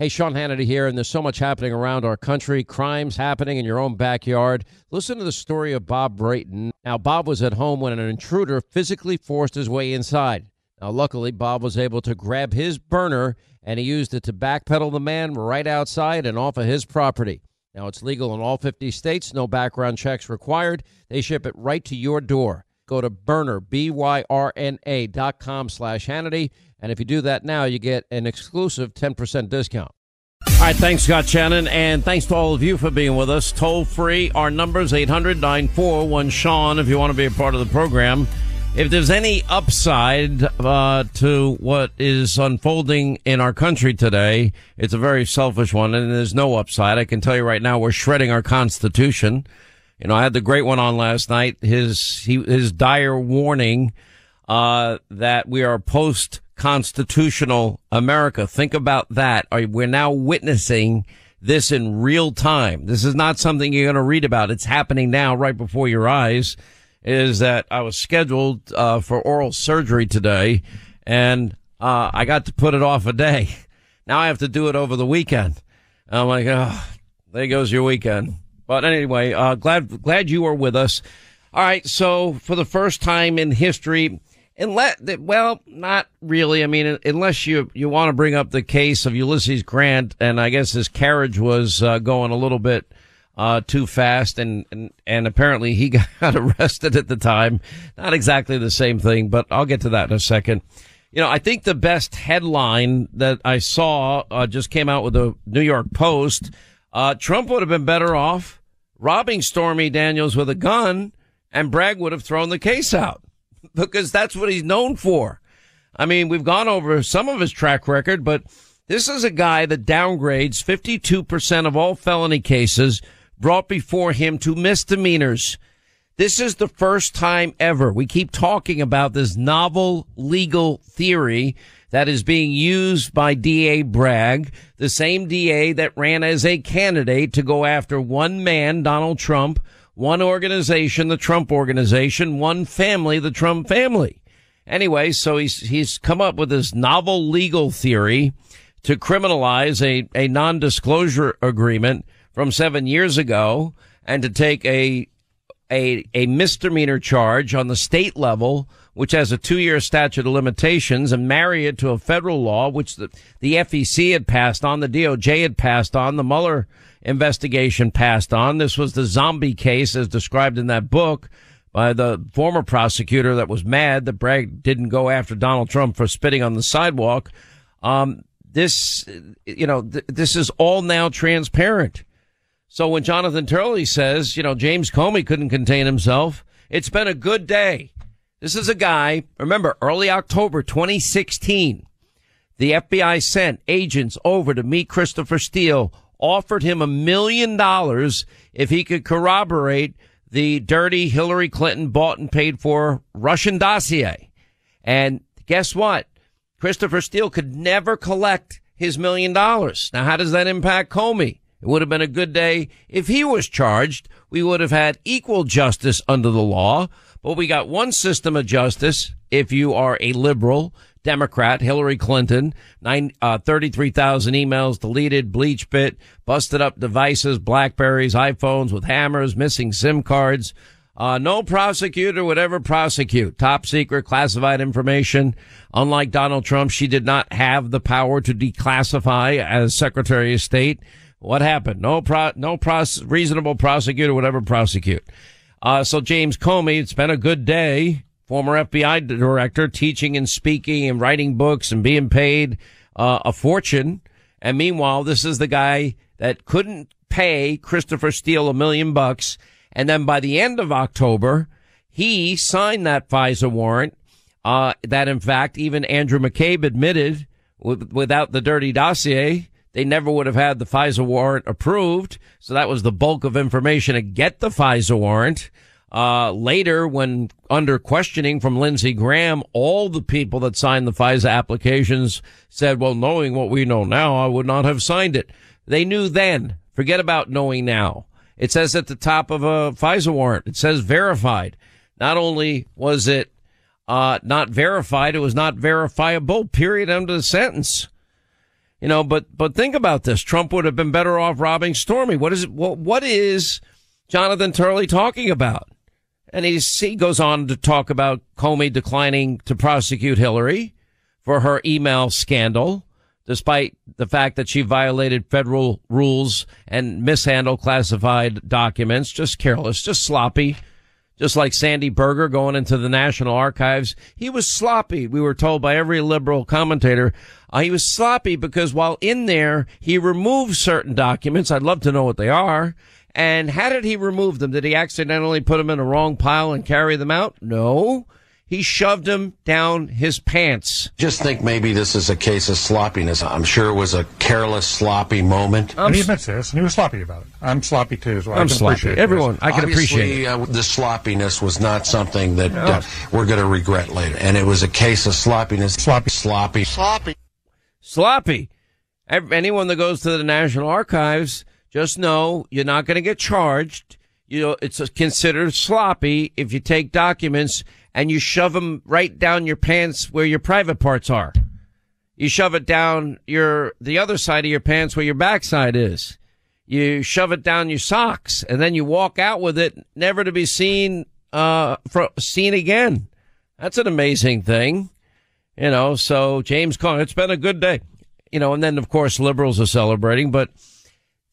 Hey, Sean Hannity here, and there's so much happening around our country, crimes happening in your own backyard. Listen to the story of Bob Brayton. Now, Bob was at home when an intruder physically forced his way inside. Now, luckily, Bob was able to grab his Byrna and he used it to backpedal the man right outside and off of his property. Now, it's legal in all 50 states, no background checks required. They ship it right to your door. Go to Byrna, B-Y-R-N-A dot com slash Hannity. And if you do that now, you get an exclusive 10% discount. All right, thanks, Scott Shannon, and thanks to all of you for being with us. Toll free, our numbers 800 941 Sean if you want to be a part of the program. If there's any upside uh, to what is unfolding in our country today, it's a very selfish one, and there's no upside. I can tell you right now, we're shredding our Constitution. You know, I had the great one on last night. His he, his dire warning uh, that we are post constitutional America. Think about that. We're now witnessing this in real time. This is not something you're going to read about. It's happening now right before your eyes. Is that I was scheduled uh, for oral surgery today, and uh, I got to put it off a day. Now I have to do it over the weekend. I'm like, oh, there goes your weekend. But anyway, uh, glad glad you are with us. All right, so for the first time in history, Unless, well, not really. I mean, unless you you want to bring up the case of Ulysses Grant, and I guess his carriage was uh, going a little bit uh, too fast, and, and and apparently he got arrested at the time. Not exactly the same thing, but I'll get to that in a second. You know, I think the best headline that I saw uh, just came out with the New York Post. Uh, Trump would have been better off robbing Stormy Daniels with a gun, and Bragg would have thrown the case out because that's what he's known for. I mean, we've gone over some of his track record, but this is a guy that downgrades 52% of all felony cases brought before him to misdemeanors. This is the first time ever. We keep talking about this novel legal theory that is being used by DA Bragg, the same DA that ran as a candidate to go after one man, Donald Trump, one organization, the Trump organization, one family, the Trump family. Anyway, so he's, he's come up with this novel legal theory to criminalize a, a non-disclosure agreement from seven years ago and to take a, a, a misdemeanor charge on the state level, which has a two year statute of limitations and marry it to a federal law, which the, the FEC had passed on, the DOJ had passed on, the Mueller investigation passed on. This was the zombie case as described in that book by the former prosecutor that was mad that Bragg didn't go after Donald Trump for spitting on the sidewalk. Um, this, you know, th- this is all now transparent. So when Jonathan Turley says, you know, James Comey couldn't contain himself, it's been a good day. This is a guy, remember, early October 2016, the FBI sent agents over to meet Christopher Steele offered him a million dollars if he could corroborate the dirty Hillary Clinton bought and paid for Russian dossier. And guess what? Christopher Steele could never collect his million dollars. Now, how does that impact Comey? It would have been a good day if he was charged. We would have had equal justice under the law, but we got one system of justice. If you are a liberal Democrat, Hillary Clinton, nine, uh, 33,000 emails deleted, BleachBit, busted up devices, Blackberries, iPhones with hammers, missing SIM cards. Uh, no prosecutor would ever prosecute top secret classified information. Unlike Donald Trump, she did not have the power to declassify as Secretary of State. What happened? No pro, no pros, reasonable prosecutor would ever prosecute. Uh, so James Comey, it's been a good day. Former FBI director teaching and speaking and writing books and being paid, uh, a fortune. And meanwhile, this is the guy that couldn't pay Christopher Steele a million bucks and then by the end of October, he signed that FISA warrant. Uh, that in fact, even Andrew McCabe admitted with, without the dirty dossier, they never would have had the FISA warrant approved. So that was the bulk of information to get the FISA warrant. Uh, later, when under questioning from Lindsey Graham, all the people that signed the FISA applications said, well, knowing what we know now, I would not have signed it. They knew then. Forget about knowing now. It says at the top of a FISA warrant, it says verified. Not only was it uh, not verified, it was not verifiable, period, end of the sentence. You know, but, but think about this. Trump would have been better off robbing Stormy. What is, what, what is Jonathan Turley talking about? And he goes on to talk about Comey declining to prosecute Hillary for her email scandal despite the fact that she violated federal rules and mishandled classified documents. Just careless, just sloppy. Just like Sandy Berger going into the National Archives. He was sloppy. We were told by every liberal commentator. Uh, he was sloppy because while in there, he removed certain documents. I'd love to know what they are. And how did he remove them? Did he accidentally put them in a wrong pile and carry them out? No he shoved them down his pants. Just think maybe this is a case of sloppiness. I'm sure it was a careless, sloppy moment. and he admits this, and he was sloppy about it. I'm sloppy too, as well. I'm sloppy. Everyone, this. I can Obviously, appreciate uh, the sloppiness was not something that uh, we're going to regret later. And it was a case of sloppiness. Sloppy. Sloppy. Sloppy. Sloppy. Anyone that goes to the National Archives, just know you're not going to get charged. You know, it's considered sloppy if you take documents and you shove them right down your pants where your private parts are. You shove it down your, the other side of your pants where your backside is. You shove it down your socks and then you walk out with it, never to be seen, uh, for, seen again. That's an amazing thing. You know, so James Conn, it's been a good day. You know, and then of course liberals are celebrating, but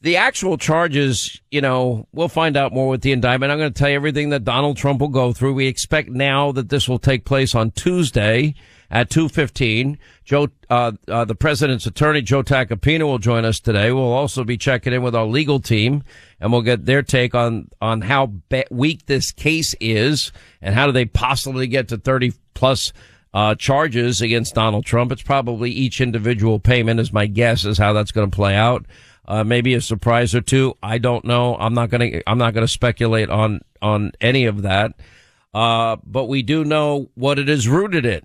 the actual charges, you know, we'll find out more with the indictment. I'm going to tell you everything that Donald Trump will go through. We expect now that this will take place on Tuesday at 2.15. Joe, uh, uh, the president's attorney, Joe Tacopina, will join us today. We'll also be checking in with our legal team and we'll get their take on, on how be- weak this case is and how do they possibly get to 30 plus uh, charges against Donald Trump. It's probably each individual payment is my guess is how that's going to play out uh, maybe a surprise or two. I don't know. I'm not going to, I'm not going to speculate on, on any of that. Uh, but we do know what it is rooted in.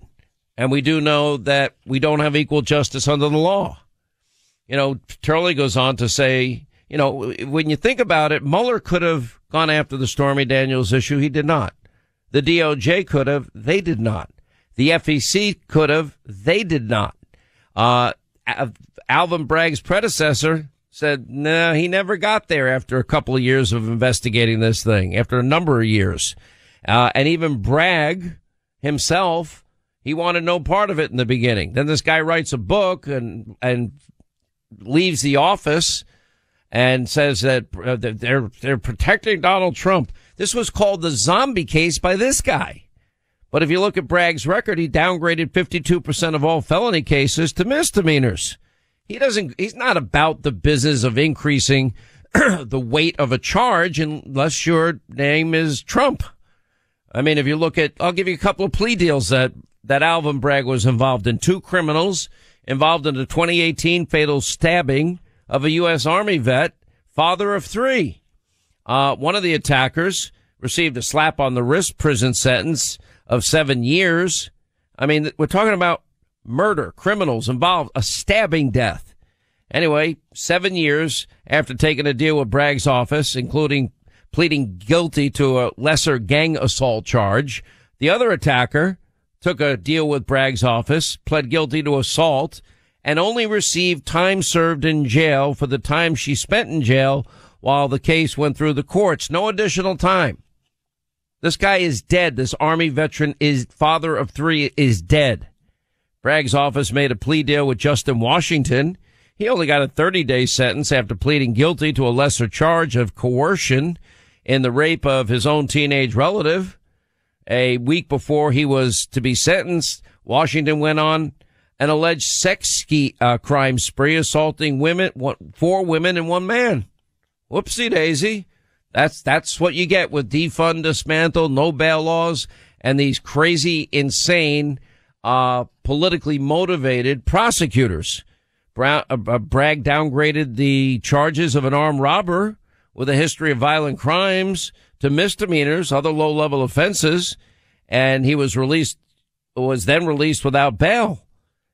And we do know that we don't have equal justice under the law. You know, Turley goes on to say, you know, when you think about it, Mueller could have gone after the Stormy Daniels issue. He did not. The DOJ could have. They did not. The FEC could have. They did not. Uh, Alvin Bragg's predecessor said, no, he never got there after a couple of years of investigating this thing, after a number of years. Uh, and even Bragg himself, he wanted no part of it in the beginning. Then this guy writes a book and, and leaves the office and says that uh, they're, they're protecting Donald Trump. This was called the zombie case by this guy. But if you look at Bragg's record, he downgraded 52% of all felony cases to misdemeanors. He doesn't, he's not about the business of increasing the weight of a charge unless your name is Trump. I mean, if you look at, I'll give you a couple of plea deals that, that Alvin Bragg was involved in. Two criminals involved in the 2018 fatal stabbing of a U.S. Army vet, father of three. Uh, one of the attackers received a slap on the wrist prison sentence of seven years. I mean, we're talking about murder, criminals involved, a stabbing death. Anyway, seven years after taking a deal with Bragg's office, including pleading guilty to a lesser gang assault charge, the other attacker took a deal with Bragg's office, pled guilty to assault, and only received time served in jail for the time she spent in jail while the case went through the courts. No additional time. This guy is dead. This army veteran is father of three is dead. Bragg's office made a plea deal with Justin Washington. He only got a 30 day sentence after pleading guilty to a lesser charge of coercion in the rape of his own teenage relative. A week before he was to be sentenced, Washington went on an alleged sex ski, uh, crime spree, assaulting women, four women and one man. Whoopsie daisy. That's, that's what you get with defund, dismantle, no bail laws, and these crazy, insane, uh, politically motivated prosecutors. Brown, uh, uh, Bragg downgraded the charges of an armed robber with a history of violent crimes to misdemeanors, other low level offenses, and he was released, was then released without bail.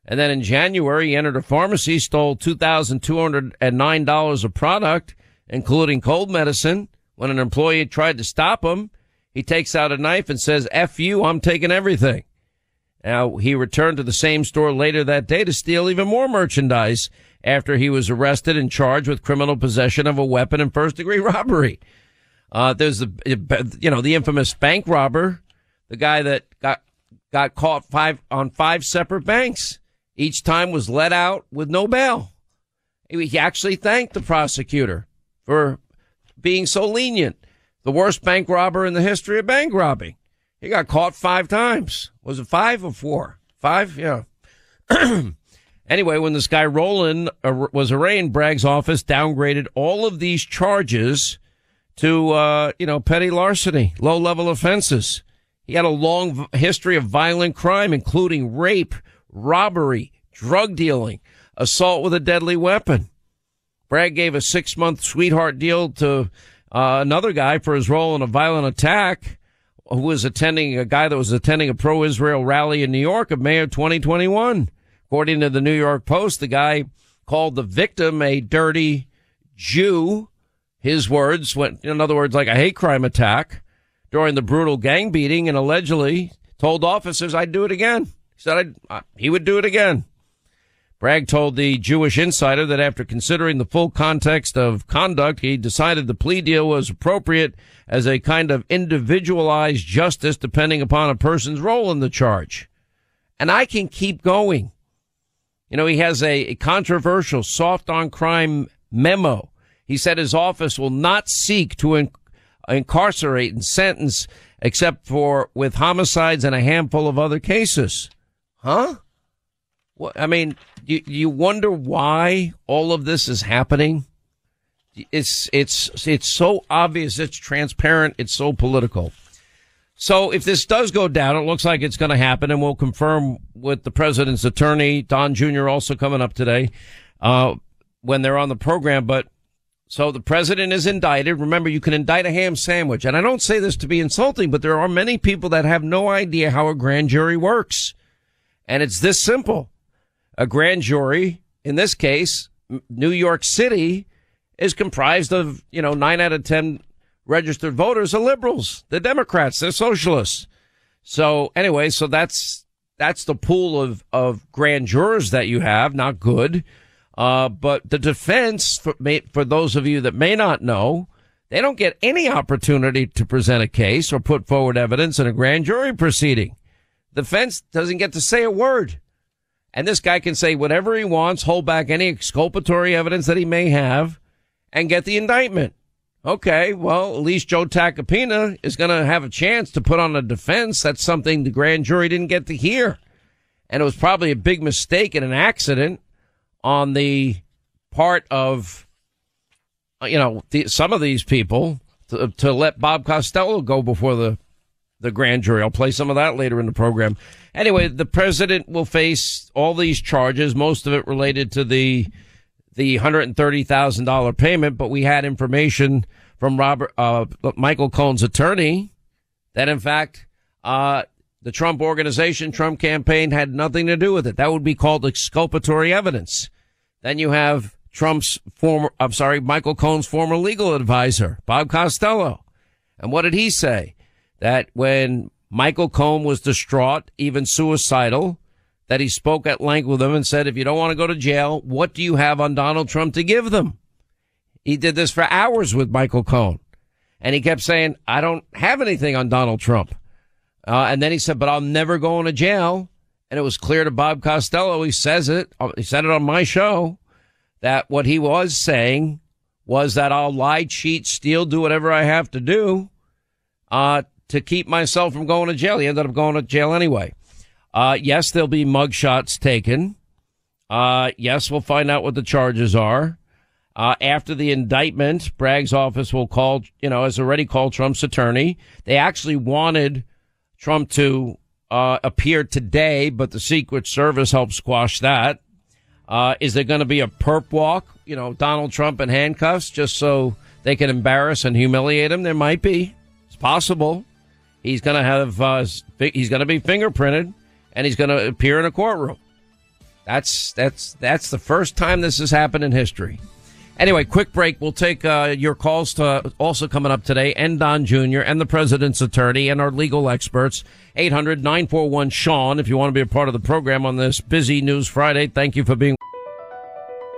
And then in January, he entered a pharmacy, stole $2,209 of product, including cold medicine. When an employee tried to stop him, he takes out a knife and says, F you, I'm taking everything. Now, he returned to the same store later that day to steal even more merchandise after he was arrested and charged with criminal possession of a weapon and first degree robbery. Uh, there's the, you know, the infamous bank robber, the guy that got, got caught five on five separate banks. Each time was let out with no bail. He actually thanked the prosecutor for being so lenient. The worst bank robber in the history of bank robbing. He got caught five times. Was it five or four? Five? Yeah. anyway, when this guy Rowland uh, was arraigned, Bragg's office downgraded all of these charges to, uh, you know, petty larceny, low level offenses. He had a long history of violent crime, including rape, robbery, drug dealing, assault with a deadly weapon. Bragg gave a six month sweetheart deal to uh, another guy for his role in a violent attack who was attending a guy that was attending a pro-Israel rally in New York of May of 2021. According to the New York Post, the guy called the victim a dirty Jew. His words went, in other words, like a hate crime attack during the brutal gang beating and allegedly told officers I'd do it again. He said I'd, uh, he would do it again. Bragg told the Jewish Insider that after considering the full context of conduct, he decided the plea deal was appropriate as a kind of individualized justice depending upon a person's role in the charge. And I can keep going. You know, he has a, a controversial soft on crime memo. He said his office will not seek to in- incarcerate and sentence except for with homicides and a handful of other cases. Huh? I mean, you, you wonder why all of this is happening. It's, it's, it's so obvious. It's transparent. It's so political. So if this does go down, it looks like it's going to happen and we'll confirm with the president's attorney, Don Jr. also coming up today, uh, when they're on the program. But so the president is indicted. Remember, you can indict a ham sandwich. And I don't say this to be insulting, but there are many people that have no idea how a grand jury works. And it's this simple a grand jury, in this case, New York City, is comprised of, you know, nine out of 10 registered voters are liberals. They're Democrats. They're socialists. So anyway, so that's, that's the pool of, of grand jurors that you have. Not good. Uh, but the defense, for, for those of you that may not know, they don't get any opportunity to present a case or put forward evidence in a grand jury proceeding. The defense doesn't get to say a word. And this guy can say whatever he wants, hold back any exculpatory evidence that he may have, and get the indictment. Okay, well, at least Joe Tacopina is going to have a chance to put on a defense. That's something the grand jury didn't get to hear. And it was probably a big mistake and an accident on the part of, uh, you know, the, some of these people to, to let Bob Costello go before the, the grand jury. I'll play some of that later in the program. Anyway, the president will face all these charges, most of it related to the the hundred and thirty thousand dollar payment. But we had information from Robert uh, Michael Cohen's attorney that, in fact, uh, the Trump organization, Trump campaign, had nothing to do with it. That would be called exculpatory evidence. Then you have Trump's former, I'm sorry, Michael Cohen's former legal advisor, Bob Costello. And what did he say? That when Michael Cohen was distraught, even suicidal, that he spoke at length with them and said, if you don't want to go to jail, what do you have on Donald Trump to give them? He did this for hours with Michael Cohen. And he kept saying, I don't have anything on Donald Trump. Uh, and then he said, but I'll never go into jail. And it was clear to Bob Costello. He says it. Uh, he said it on my show that what he was saying was that I'll lie, cheat, steal, do whatever I have to do, uh, to keep myself from going to jail. He ended up going to jail anyway. Uh, yes, there'll be mugshots taken. Uh, yes, we'll find out what the charges are. Uh, after the indictment, Bragg's office will call, you know, has already called Trump's attorney. They actually wanted Trump to uh, appear today, but the Secret Service helped squash that. Uh, is there going to be a perp walk? You know, Donald Trump in handcuffs just so they can embarrass and humiliate him? There might be. It's possible. He's going to have, uh, he's going to be fingerprinted and he's going to appear in a courtroom. That's, that's, that's the first time this has happened in history. Anyway, quick break. We'll take uh, your calls to also coming up today, and Don Jr. and the president's attorney and our legal experts. 800 941 Sean, if you want to be a part of the program on this busy News Friday. Thank you for being.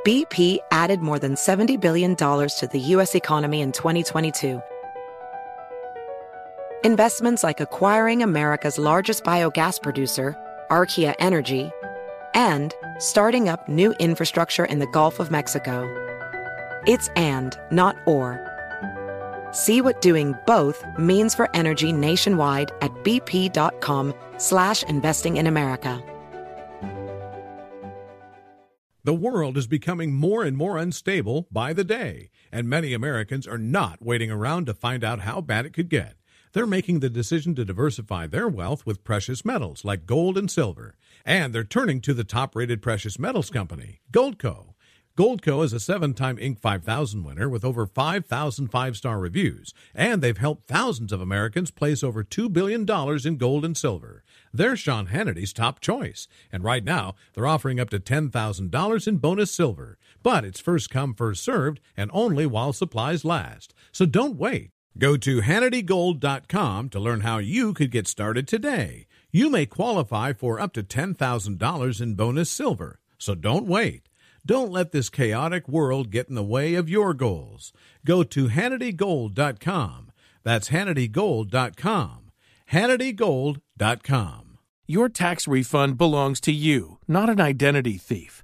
BP added more than $70 billion to the U.S. economy in 2022. Investments like acquiring America's largest biogas producer, Archaea Energy, and starting up new infrastructure in the Gulf of Mexico. It's and, not or. See what doing both means for energy nationwide at bp.com slash investing in America. The world is becoming more and more unstable by the day, and many Americans are not waiting around to find out how bad it could get. They're making the decision to diversify their wealth with precious metals like gold and silver. And they're turning to the top rated precious metals company, Goldco. Goldco is a seven time Inc. 5000 winner with over 5,000 five star reviews, and they've helped thousands of Americans place over $2 billion in gold and silver. They're Sean Hannity's top choice, and right now they're offering up to $10,000 in bonus silver. But it's first come, first served, and only while supplies last. So don't wait. Go to HannityGold.com to learn how you could get started today. You may qualify for up to $10,000 in bonus silver, so don't wait. Don't let this chaotic world get in the way of your goals. Go to HannityGold.com. That's HannityGold.com. HannityGold.com. Your tax refund belongs to you, not an identity thief.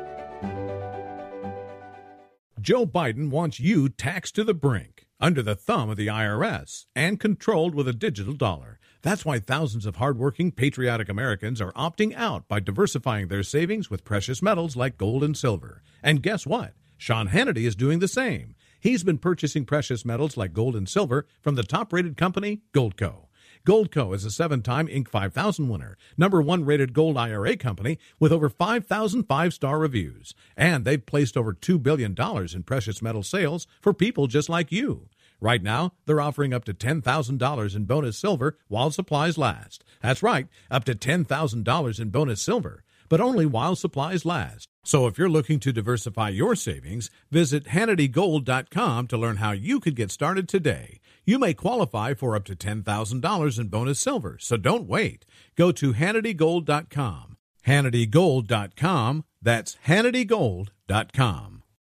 Joe Biden wants you taxed to the brink, under the thumb of the IRS, and controlled with a digital dollar. That's why thousands of hardworking, patriotic Americans are opting out by diversifying their savings with precious metals like gold and silver. And guess what? Sean Hannity is doing the same. He's been purchasing precious metals like gold and silver from the top rated company, Goldco. Goldco is a seven time Inc. 5000 winner, number one rated gold IRA company with over 5,000 five star reviews. And they've placed over $2 billion in precious metal sales for people just like you. Right now, they're offering up to $10,000 in bonus silver while supplies last. That's right, up to $10,000 in bonus silver, but only while supplies last. So if you're looking to diversify your savings, visit HannityGold.com to learn how you could get started today. You may qualify for up to $10,000 in bonus silver, so don't wait. Go to HannityGold.com. HannityGold.com. That's HannityGold.com.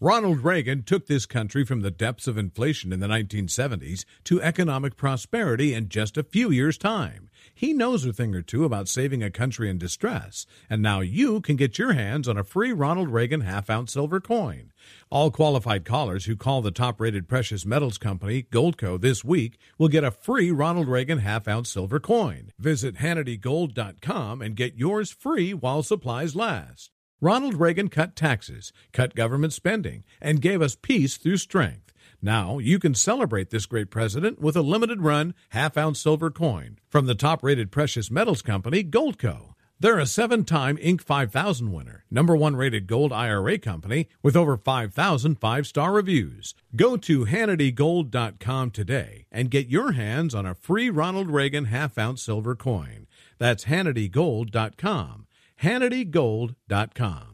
Ronald Reagan took this country from the depths of inflation in the 1970s to economic prosperity in just a few years' time. He knows a thing or two about saving a country in distress, and now you can get your hands on a free Ronald Reagan half ounce silver coin. All qualified callers who call the top rated precious metals company, Goldco, this week will get a free Ronald Reagan half ounce silver coin. Visit HannityGold.com and get yours free while supplies last. Ronald Reagan cut taxes, cut government spending, and gave us peace through strength. Now you can celebrate this great president with a limited run half ounce silver coin from the top rated precious metals company, Goldco. They're a seven time Inc. 5000 winner, number one rated gold IRA company with over 5,000 five star reviews. Go to HannityGold.com today and get your hands on a free Ronald Reagan half ounce silver coin. That's HannityGold.com. HannityGold.com.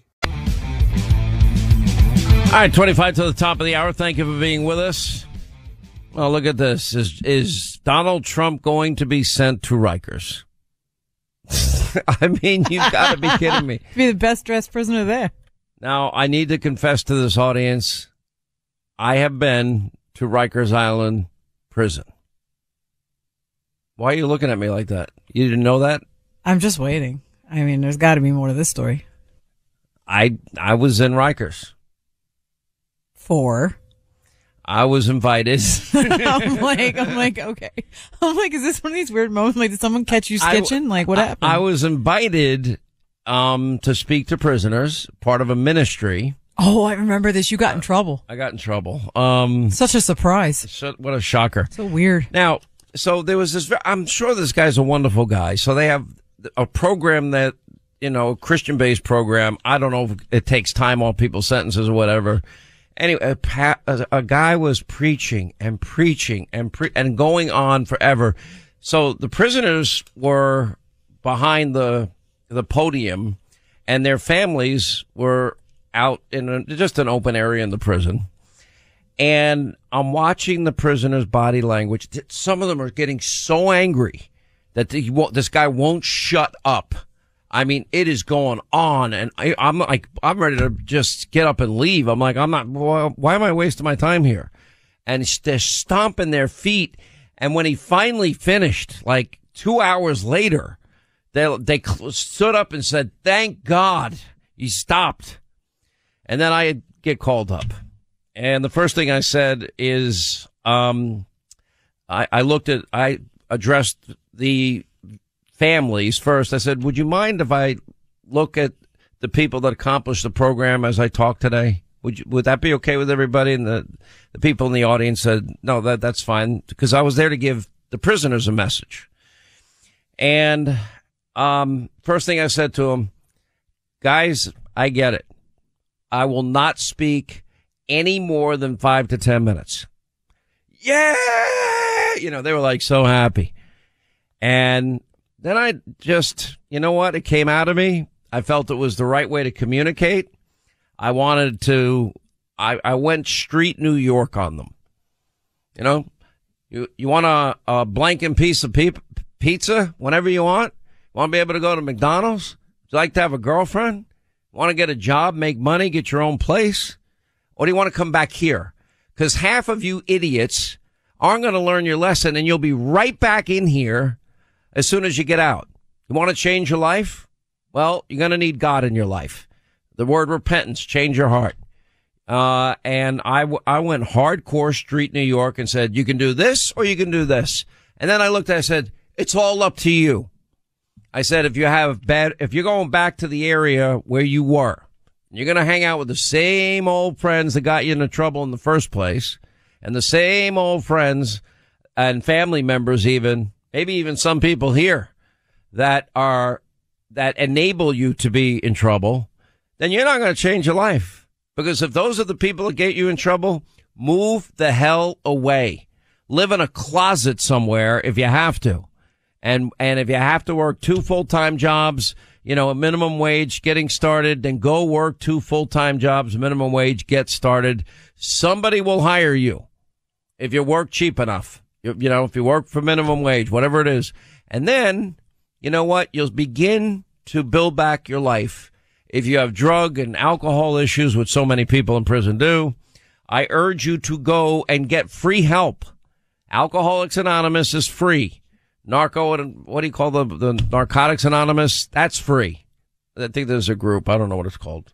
All right, 25 to the top of the hour. Thank you for being with us. Well, look at this. Is, is Donald Trump going to be sent to Rikers? I mean, you've got to be kidding me. Be the best dressed prisoner there. Now, I need to confess to this audience. I have been to Rikers Island prison. Why are you looking at me like that? You didn't know that? I'm just waiting. I mean, there's got to be more to this story. I I was in Rikers. Four. I was invited. I'm like, I'm like, okay. I'm like, is this one of these weird moments? Like, did someone catch you I- like, what I- happened? I was invited um, to speak to prisoners, part of a ministry. oh, I remember this. You got in trouble. I got in trouble. Um, Such a surprise. so, what a shocker. So weird. Now, so there was this. I'm sure this guy's a wonderful guy. So they have a program that you know, Christian based program. I don't know if it takes time off people's sentences or whatever. Anyway, a, a, guy was preaching and preaching and pre- and going on forever. So the prisoners were behind the the podium, and their families were out in a, just an open area in the prison. And I'm watching the prisoners' body language. Some of them are getting so angry that this guy won't shut up. I mean, it is going on, and I, am like, I'm ready to just get up and leave. I'm like, I'm not. Why am I wasting my time here? And they're stomping their feet. And when he finally finished, like two hours later, they they stood up and said, "Thank God he stopped." And then I get called up, and the first thing I said is, um, I, I looked at, I addressed the families first. I said, would you mind if I look at the people that accomplished the program as I talk today? Would you, would that be okay with everybody? And the, the people in the audience said, no, that, that's fine. Cause I was there to give the prisoners a message. And, um, first thing I said to them, guys, I get it. I will not speak any more than five to 10 minutes. Yeah. You know, they were like so happy. And then I just, you know what? It came out of me. I felt it was the right way to communicate. I wanted to, I, I went street New York on them. You know, you, you want a, a blanking piece of pe- pizza whenever you want? Want to be able to go to McDonald's? Would you like to have a girlfriend? Want to get a job, make money, get your own place? Or do you want to come back here? Cause half of you idiots aren't going to learn your lesson and you'll be right back in here as soon as you get out. You want to change your life? Well, you're going to need God in your life. The word repentance, change your heart. Uh, and I, w- I went hardcore street New York and said, you can do this or you can do this. And then I looked at, I said, it's all up to you. I said, if you have bad, if you're going back to the area where you were, you're going to hang out with the same old friends that got you into trouble in the first place and the same old friends and family members even maybe even some people here that are, that enable you to be in trouble, then you're not going to change your life. Because if those are the people that get you in trouble, move the hell away. Live in a closet somewhere if you have to. And, and if you have to work two full-time jobs, you know, a minimum wage getting started, then go work two full-time jobs, minimum wage, get started. Somebody will hire you if you work cheap enough. You, you know, if you work for minimum wage, whatever it is. And then, you know what? You'll begin to build back your life. If you have drug and alcohol issues, which so many people in prison do, I urge you to go and get free help. Alcoholics Anonymous is free. Narco, what do you call the, the Narcotics Anonymous? That's free. I think there's a group. I don't know what it's called.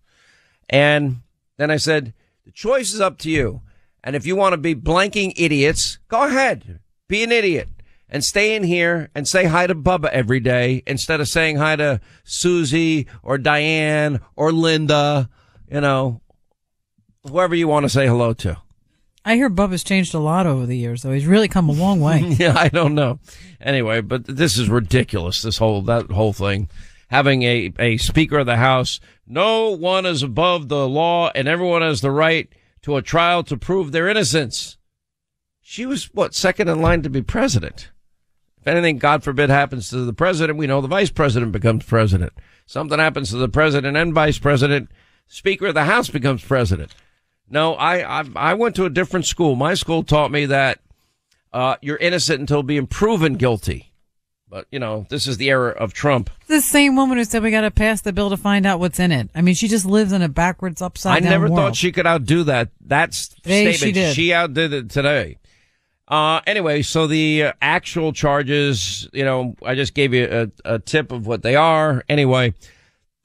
And then I said, the choice is up to you. And if you want to be blanking idiots, go ahead. Be an idiot and stay in here and say hi to Bubba every day instead of saying hi to Susie or Diane or Linda, you know, whoever you want to say hello to. I hear Bubba's changed a lot over the years, though. He's really come a long way. yeah, I don't know. Anyway, but this is ridiculous. This whole that whole thing, having a a Speaker of the House. No one is above the law, and everyone has the right to a trial to prove their innocence. She was what second in line to be president. If anything, God forbid, happens to the president, we know the vice president becomes president. Something happens to the president and vice president, Speaker of the House becomes president. No, I I, I went to a different school. My school taught me that uh, you're innocent until being proven guilty. But you know, this is the era of Trump. The same woman who said we got to pass the bill to find out what's in it. I mean, she just lives in a backwards, upside I down. never world. thought she could outdo that. That's Today statement. she did. She outdid it today. Uh, anyway, so the uh, actual charges, you know, I just gave you a, a tip of what they are. Anyway,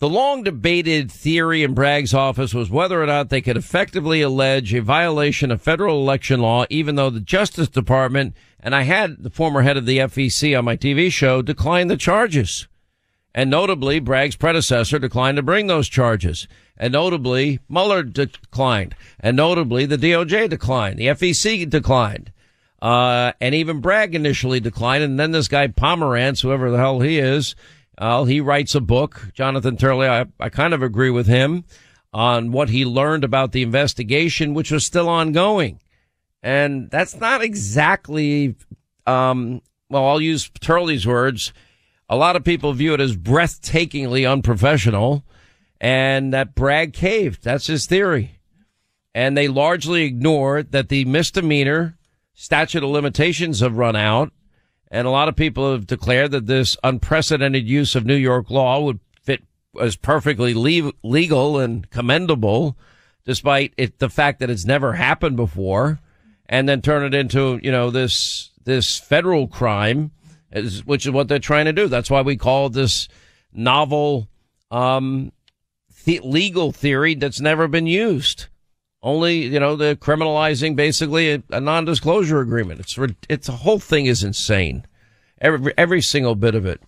the long debated theory in Bragg's office was whether or not they could effectively allege a violation of federal election law, even though the Justice Department, and I had the former head of the FEC on my TV show, decline the charges. And notably, Bragg's predecessor declined to bring those charges. And notably, Mueller declined. And notably, the DOJ declined. The FEC declined. Uh, and even Bragg initially declined. And then this guy Pomerantz, whoever the hell he is, uh, he writes a book. Jonathan Turley, I, I kind of agree with him. on what he learned about the investigation, which was still ongoing. And that's not exactly, um, well, I'll use Turley's words. A lot of people view it as breathtakingly unprofessional and that Bragg caved. That's his theory. And they largely ignore that the misdemeanor statute of limitations have run out. And a lot of people have declared that this unprecedented use of New York law would fit as perfectly le- legal and commendable, despite it, the fact that it's never happened before and then turn it into, you know, this, this federal crime, is, which is what they're trying to do. That's why we call this novel, um, the legal theory that's never been used. Only, you know, the criminalizing basically a, a non-disclosure agreement. It's, it's, the whole thing is insane. Every, every single bit of it.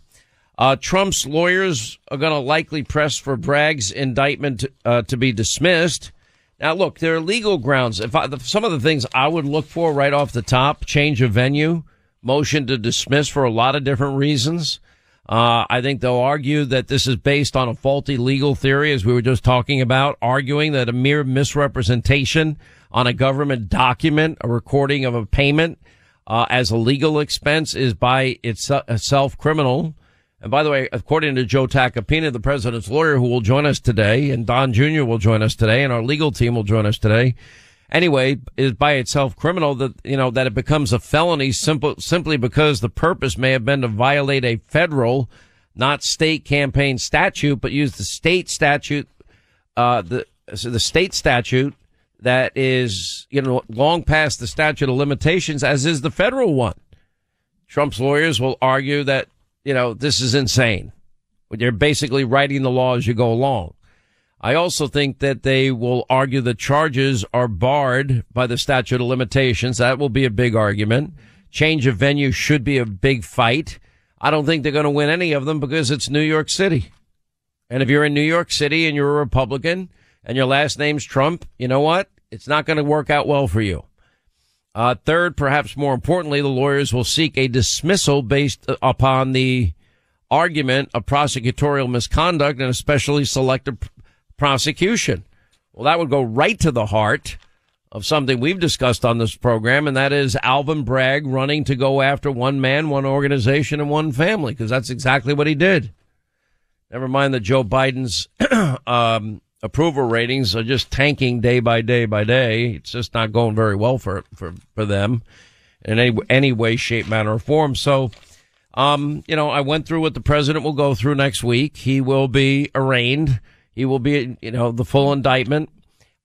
Uh, Trump's lawyers are going to likely press for Bragg's indictment, uh, to be dismissed. Now, look, there are legal grounds. If I, some of the things I would look for right off the top, change of venue, motion to dismiss for a lot of different reasons. Uh, I think they'll argue that this is based on a faulty legal theory, as we were just talking about, arguing that a mere misrepresentation on a government document, a recording of a payment, uh, as a legal expense is by itself criminal. And by the way, according to Joe Tacopina, the president's lawyer who will join us today, and Don Jr. will join us today, and our legal team will join us today. Anyway, is by itself criminal that, you know, that it becomes a felony simple, simply because the purpose may have been to violate a federal, not state campaign statute, but use the state statute, uh, the, the state statute that is, you know, long past the statute of limitations, as is the federal one. Trump's lawyers will argue that you know, this is insane. You're basically writing the law as you go along. I also think that they will argue the charges are barred by the statute of limitations. That will be a big argument. Change of venue should be a big fight. I don't think they're going to win any of them because it's New York City. And if you're in New York City and you're a Republican and your last name's Trump, you know what? It's not going to work out well for you. Uh, third, perhaps more importantly, the lawyers will seek a dismissal based upon the argument of prosecutorial misconduct and especially selective prosecution. Well, that would go right to the heart of something we've discussed on this program, and that is Alvin Bragg running to go after one man, one organization, and one family, because that's exactly what he did. Never mind that Joe Biden's um, approval ratings are just tanking day by day by day. It's just not going very well for for for them in any any way, shape, manner, or form. So, um, you know, I went through what the president will go through next week. He will be arraigned. He will be, you know, the full indictment.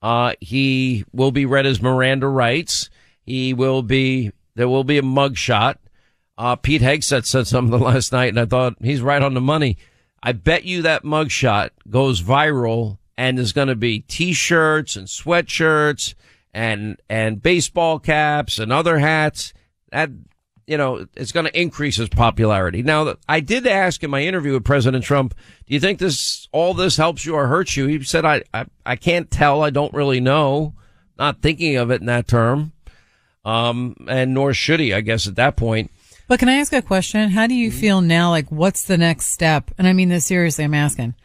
Uh, he will be read his Miranda rights. He will be. There will be a mugshot. Uh, Pete Hegseth said something last night, and I thought he's right on the money. I bet you that mugshot goes viral and there's going to be t-shirts and sweatshirts and and baseball caps and other hats that you know it's going to increase his popularity. Now i did ask in my interview with president trump do you think this all this helps you or hurts you? He said i i, I can't tell. I don't really know. Not thinking of it in that term. Um and nor should he i guess at that point. But can i ask a question? How do you mm-hmm. feel now? Like what's the next step? And i mean this seriously i'm asking.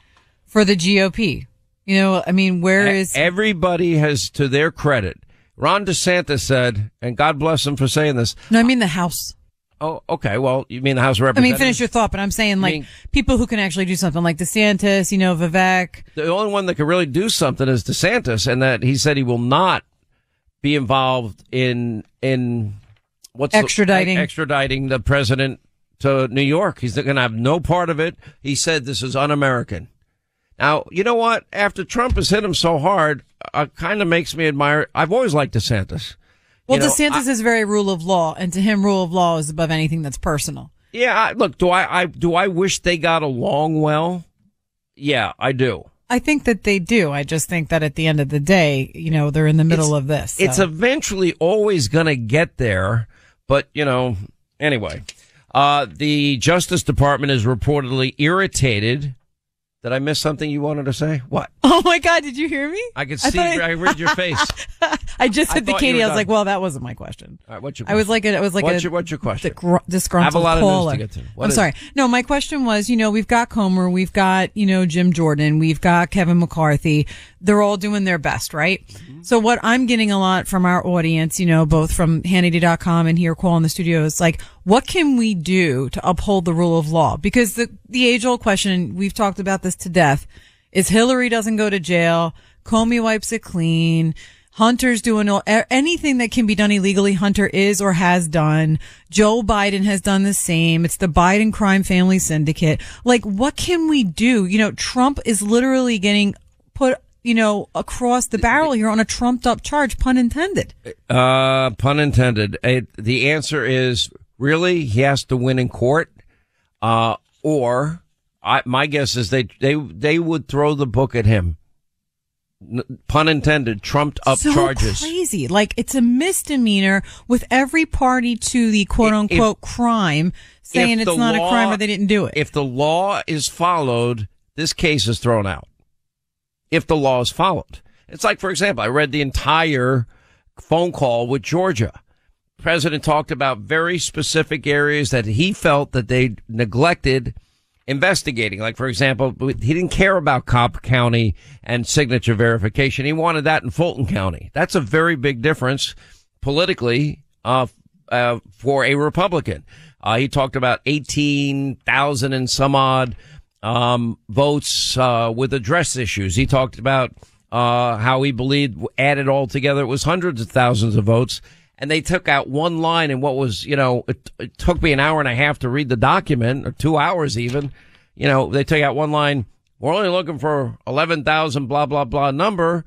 For the gop you know, I mean, where is everybody has to their credit? Ron DeSantis said, and God bless him for saying this. No, I mean the House. Oh, okay. Well, you mean the House of Representatives? I mean, finish your thought, but I'm saying like mean, people who can actually do something, like DeSantis, you know, Vivek. The only one that can really do something is DeSantis, and that he said he will not be involved in in what's extraditing the, extraditing the president to New York. He's going to have no part of it. He said this is un-American. Now, you know what? After Trump has hit him so hard, uh, kind of makes me admire. I've always liked DeSantis. Well, you know, DeSantis I, is very rule of law, and to him, rule of law is above anything that's personal. Yeah, I, look, do I, I do I wish they got along well? Yeah, I do. I think that they do. I just think that at the end of the day, you know, they're in the middle it's, of this. So. It's eventually always going to get there, but you know, anyway, uh, the Justice Department is reportedly irritated Did I miss something you wanted to say? What? Oh my God! Did you hear me? I could see. thought I, I- read your face. I just I said to Katie, I was like, "Well, that wasn't my question." All right, what's your? Question? I was like, a, I was like, What's a, your- what's your question? disgr- disgruntled I have a lot of news to caller. get to. What I'm is- sorry. No, my question was, you know, we've got Comer, we've got you know Jim Jordan, we've got Kevin McCarthy. They're all doing their best, right? Mm-hmm. So what I'm getting a lot from our audience, you know, both from Hannity.com and here, Call in the studio, is like, what can we do to uphold the rule of law? Because the the age old question, we've talked about this to death, is Hillary doesn't go to jail, Comey wipes it clean. Hunter's doing all, anything that can be done illegally. Hunter is or has done. Joe Biden has done the same. It's the Biden crime family syndicate. Like, what can we do? You know, Trump is literally getting put, you know, across the barrel here on a trumped up charge, pun intended. Uh, pun intended. Uh, the answer is really he has to win in court, uh, or I, my guess is they they they would throw the book at him. N- pun intended. Trumped up so charges. crazy. Like, it's a misdemeanor with every party to the quote unquote crime saying it's not law- a crime or they didn't do it. If the law is followed, this case is thrown out. If the law is followed, it's like, for example, I read the entire phone call with Georgia. President talked about very specific areas that he felt that they neglected investigating. Like, for example, he didn't care about Cobb County and signature verification. He wanted that in Fulton County. That's a very big difference politically, uh, uh, for a Republican. Uh, he talked about 18,000 and some odd, um, votes, uh, with address issues. He talked about, uh, how he believed added all together, it was hundreds of thousands of votes. And they took out one line in what was, you know, it, it took me an hour and a half to read the document or two hours even. You know, they took out one line. We're only looking for 11,000 blah, blah, blah number.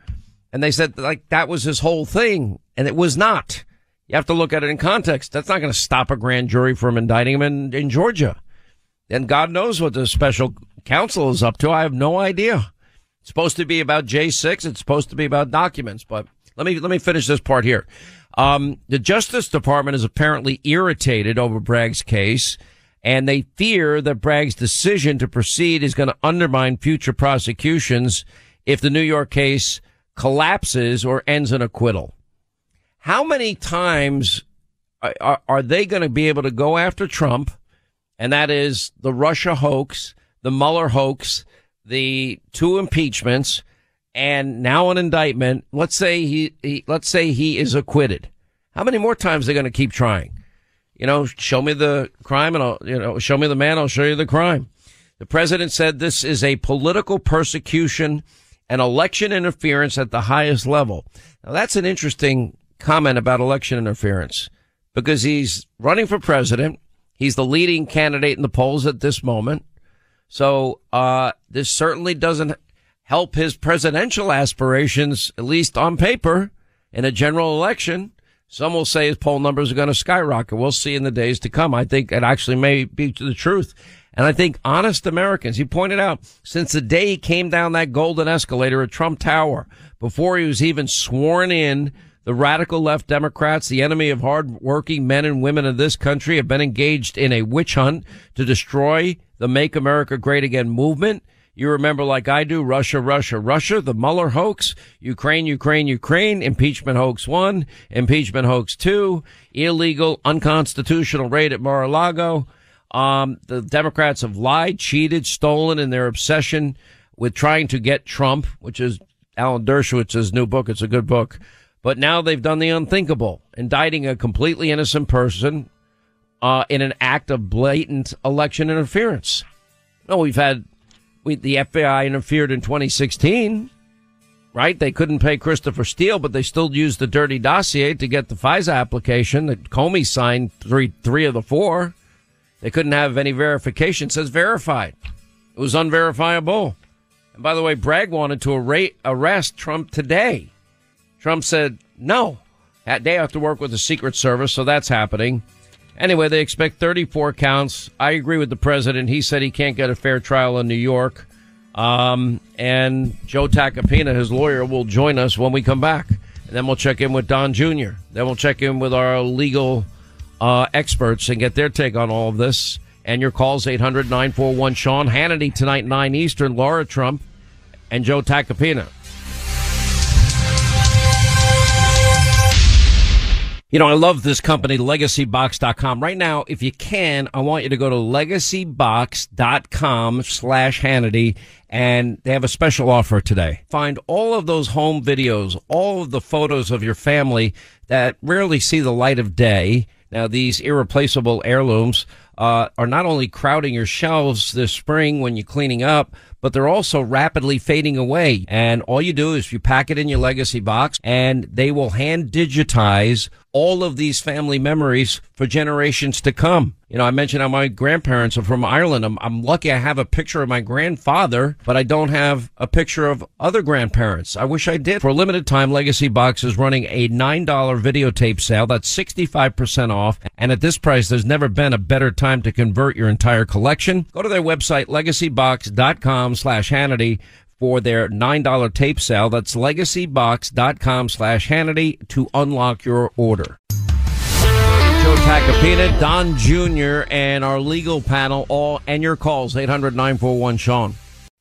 And they said like that was his whole thing. And it was not. You have to look at it in context. That's not going to stop a grand jury from indicting him in, in Georgia. And God knows what the special counsel is up to. I have no idea. It's supposed to be about J6. It's supposed to be about documents, but let me, let me finish this part here. Um, the Justice Department is apparently irritated over Bragg's case and they fear that Bragg's decision to proceed is going to undermine future prosecutions if the New York case collapses or ends in acquittal. How many times are, are, they going to be able to go after Trump? And that is the Russia hoax, the Mueller hoax, the two impeachments, and now an indictment. Let's say he, he let's say he is acquitted. How many more times are they going to keep trying? You know, show me the crime and I'll, you know, show me the man, I'll show you the crime. The president said this is a political persecution and election interference at the highest level. Now that's an interesting comment about election interference because he's running for president. He's the leading candidate in the polls at this moment. So, uh, this certainly doesn't help his presidential aspirations, at least on paper, in a general election. Some will say his poll numbers are going to skyrocket. We'll see in the days to come. I think it actually may be the truth. And I think honest Americans, he pointed out, since the day he came down that golden escalator at Trump Tower, before he was even sworn in, the radical left Democrats, the enemy of hardworking men and women of this country, have been engaged in a witch hunt to destroy the Make America Great Again movement. You remember, like I do, Russia, Russia, Russia, the Mueller hoax, Ukraine, Ukraine, Ukraine, impeachment hoax one, impeachment hoax two, illegal, unconstitutional raid at Mar-a-Lago. Um, the Democrats have lied, cheated, stolen in their obsession with trying to get Trump, which is Alan Dershowitz's new book. It's a good book. But now they've done the unthinkable, indicting a completely innocent person, uh, in an act of blatant election interference. No, we've had, we, the FBI interfered in 2016, right? They couldn't pay Christopher Steele, but they still used the dirty dossier to get the FISA application that Comey signed three, three of the four. They couldn't have any verification. It says verified. It was unverifiable. And by the way, Bragg wanted to arrest Trump today. Trump said no. That day I have to work with the Secret Service, so that's happening. Anyway, they expect 34 counts. I agree with the president. He said he can't get a fair trial in New York. Um, and Joe Tacopina, his lawyer, will join us when we come back. And then we'll check in with Don Jr. Then we'll check in with our legal uh, experts and get their take on all of this. And your calls 800 941 Sean Hannity tonight, 9 Eastern, Laura Trump, and Joe Tacopina. You know, I love this company, legacybox.com. Right now, if you can, I want you to go to legacybox.com slash Hannity and they have a special offer today. Find all of those home videos, all of the photos of your family that rarely see the light of day. Now, these irreplaceable heirlooms uh, are not only crowding your shelves this spring when you're cleaning up, but they're also rapidly fading away. And all you do is you pack it in your legacy box and they will hand digitize all of these family memories for generations to come. You know, I mentioned how my grandparents are from Ireland. I'm, I'm lucky I have a picture of my grandfather, but I don't have a picture of other grandparents. I wish I did. For a limited time, Legacy Box is running a $9 videotape sale. That's 65% off. And at this price, there's never been a better time to convert your entire collection. Go to their website, legacybox.com slash Hannity for their $9 tape sale. That's legacybox.com slash Hannity to unlock your order. Joe Tacopina, Don Jr., and our legal panel, all, and your calls, 800 941 Sean.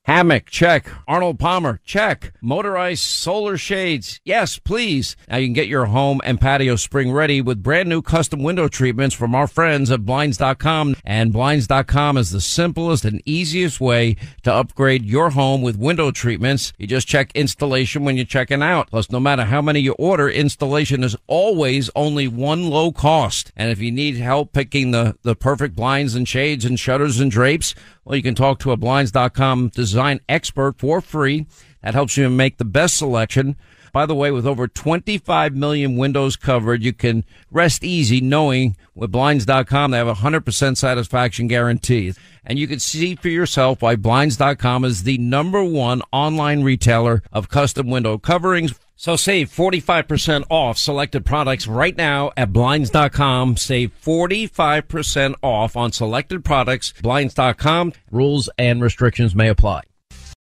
Hammock, check. Arnold Palmer, check. Motorized solar shades, yes, please. Now you can get your home and patio spring ready with brand new custom window treatments from our friends at Blinds.com. And Blinds.com is the simplest and easiest way to upgrade your home with window treatments. You just check installation when you're checking out. Plus, no matter how many you order, installation is always only one low cost. And if you need help picking the, the perfect blinds and shades and shutters and drapes, well, you can talk to a Blinds.com design expert for free. That helps you make the best selection. By the way, with over 25 million windows covered, you can rest easy knowing with Blinds.com they have a 100% satisfaction guarantee. And you can see for yourself why Blinds.com is the number one online retailer of custom window coverings. So save 45% off selected products right now at Blinds.com. Save 45% off on selected products. Blinds.com. Rules and restrictions may apply.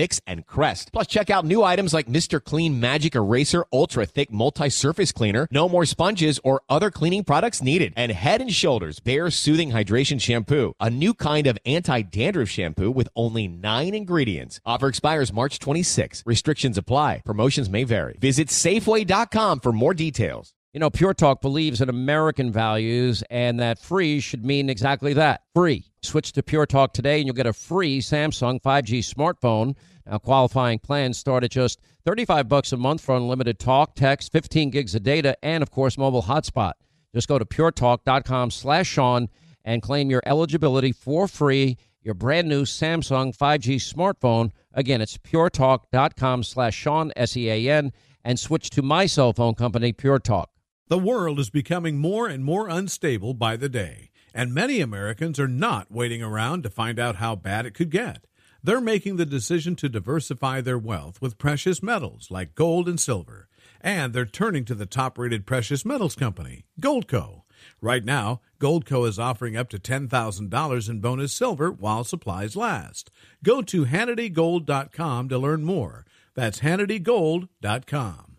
Vicks, and Crest. Plus, check out new items like Mr. Clean Magic Eraser Ultra Thick Multi-Surface Cleaner. No more sponges or other cleaning products needed. And Head and Shoulders Bare Soothing Hydration Shampoo, a new kind of anti-dandruff shampoo with only nine ingredients. Offer expires March 26. Restrictions apply. Promotions may vary. Visit Safeway.com for more details. You know, Pure Talk believes in American values and that free should mean exactly that free. Switch to Pure Talk today and you'll get a free Samsung 5G smartphone. Now, qualifying plans start at just 35 bucks a month for unlimited talk, text, 15 gigs of data, and of course, mobile hotspot. Just go to puretalk.com slash Sean and claim your eligibility for free, your brand new Samsung 5G smartphone. Again, it's puretalk.com slash Sean, S-E-A-N and switch to my cell phone company, Pure Talk. The world is becoming more and more unstable by the day, and many Americans are not waiting around to find out how bad it could get. They're making the decision to diversify their wealth with precious metals like gold and silver, and they're turning to the top rated precious metals company, Goldco. Right now, Goldco is offering up to $10,000 in bonus silver while supplies last. Go to HannityGold.com to learn more. That's HannityGold.com.